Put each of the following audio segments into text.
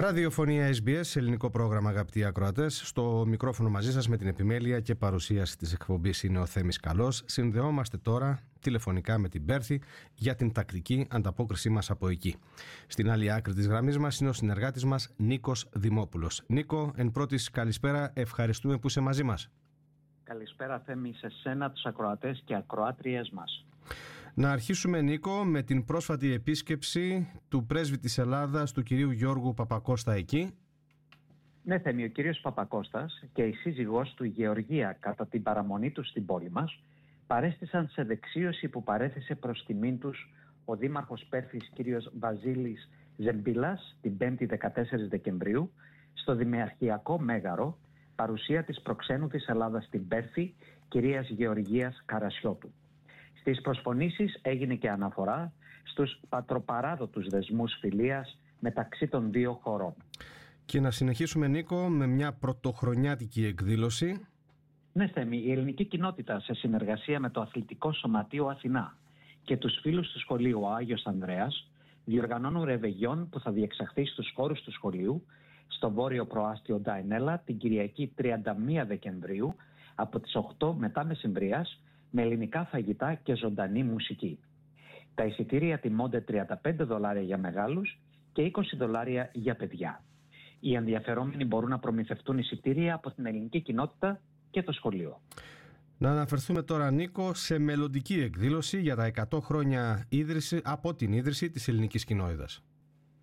Ραδιοφωνία SBS, ελληνικό πρόγραμμα αγαπητοί ακροατές. Στο μικρόφωνο μαζί σας με την επιμέλεια και παρουσίαση της εκπομπής είναι ο Θέμης Καλός. Συνδεόμαστε τώρα τηλεφωνικά με την Πέρθη για την τακτική ανταπόκρισή μας από εκεί. Στην άλλη άκρη της γραμμής μας είναι ο συνεργάτης μας Νίκος Δημόπουλος. Νίκο, εν πρώτης καλησπέρα, ευχαριστούμε που είσαι μαζί μας. Καλησπέρα, Θέμη, σε σένα, τους ακροατές και ακροάτριές μας. Να αρχίσουμε Νίκο με την πρόσφατη επίσκεψη του πρέσβη της Ελλάδας του κυρίου Γιώργου Παπακώστα εκεί. Ναι Θέμη, ο κύριος Παπακώστας και η σύζυγός του Γεωργία κατά την παραμονή τους στην πόλη μας παρέστησαν σε δεξίωση που παρέθεσε προς τιμήν τους ο Δήμαρχος Πέρθης κύριος Βαζίλης Ζεμπίλας την 5η 14 Δεκεμβρίου στο Δημεαρχιακό Μέγαρο παρουσία της προξένου της Ελλάδας στην Πέρθη κυρίας Γεωργίας Καρασιώτου. Στις προσφωνήσεις έγινε και αναφορά στους πατροπαράδοτους δεσμούς φιλίας μεταξύ των δύο χωρών. Και να συνεχίσουμε Νίκο με μια πρωτοχρονιάτικη εκδήλωση. Ναι Θέμη, η ελληνική κοινότητα σε συνεργασία με το Αθλητικό Σωματείο Αθηνά και τους φίλους του σχολείου ο Άγιος Ανδρέας διοργανώνουν ρεβεγιόν που θα διεξαχθεί στους χώρους του σχολείου στο βόρειο προάστιο Ντάινέλα την Κυριακή 31 Δεκεμβρίου από τις 8 μετά μεσημβρίας με ελληνικά φαγητά και ζωντανή μουσική. Τα εισιτήρια τιμώνται 35 δολάρια για μεγάλους και 20 δολάρια για παιδιά. Οι ενδιαφερόμενοι μπορούν να προμηθευτούν εισιτήρια από την ελληνική κοινότητα και το σχολείο. Να αναφερθούμε τώρα, Νίκο, σε μελλοντική εκδήλωση για τα 100 χρόνια ίδρυση, από την ίδρυση της ελληνικής κοινότητας.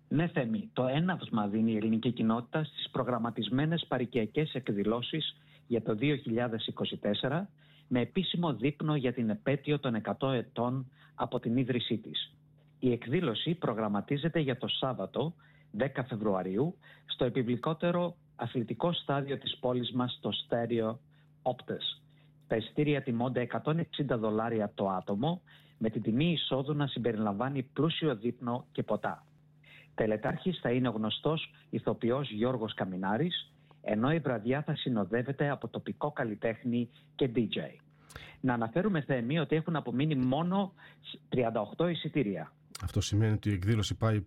Ναι, Θέμη, το έναυσμα δίνει η ελληνική κοινότητα στις προγραμματισμένες παρικιακές εκδηλώσεις για το 2024 με επίσημο δείπνο για την επέτειο των 100 ετών από την ίδρυσή της. Η εκδήλωση προγραμματίζεται για το Σάββατο 10 Φεβρουαρίου στο επιβλικότερο αθλητικό στάδιο της πόλης μας το Στέριο Όπτες. Τα ειστήρια τιμώνται 160 δολάρια το άτομο με την τιμή εισόδου να συμπεριλαμβάνει πλούσιο δείπνο και ποτά. Τελετάρχης θα είναι ο γνωστός ηθοποιός Γιώργος Καμινάρης ενώ η βραδιά θα συνοδεύεται από τοπικό καλλιτέχνη και DJ. Να αναφέρουμε θέμη ότι έχουν απομείνει μόνο 38 εισιτήρια. Αυτό σημαίνει ότι η εκδήλωση πάει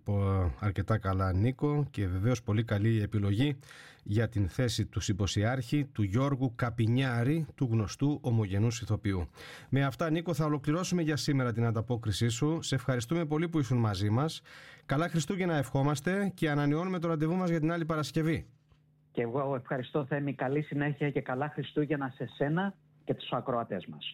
αρκετά καλά Νίκο και βεβαίως πολύ καλή επιλογή για την θέση του συμποσιάρχη του Γιώργου Καπινιάρη του γνωστού ομογενούς ηθοποιού. Με αυτά Νίκο θα ολοκληρώσουμε για σήμερα την ανταπόκρισή σου. Σε ευχαριστούμε πολύ που ήσουν μαζί μας. Καλά Χριστούγεννα ευχόμαστε και ανανεώνουμε το ραντεβού μας για την άλλη Παρασκευή. Και εγώ ευχαριστώ Θέμη, καλή συνέχεια και καλά Χριστούγεννα σε σένα και τους ακροατές μας.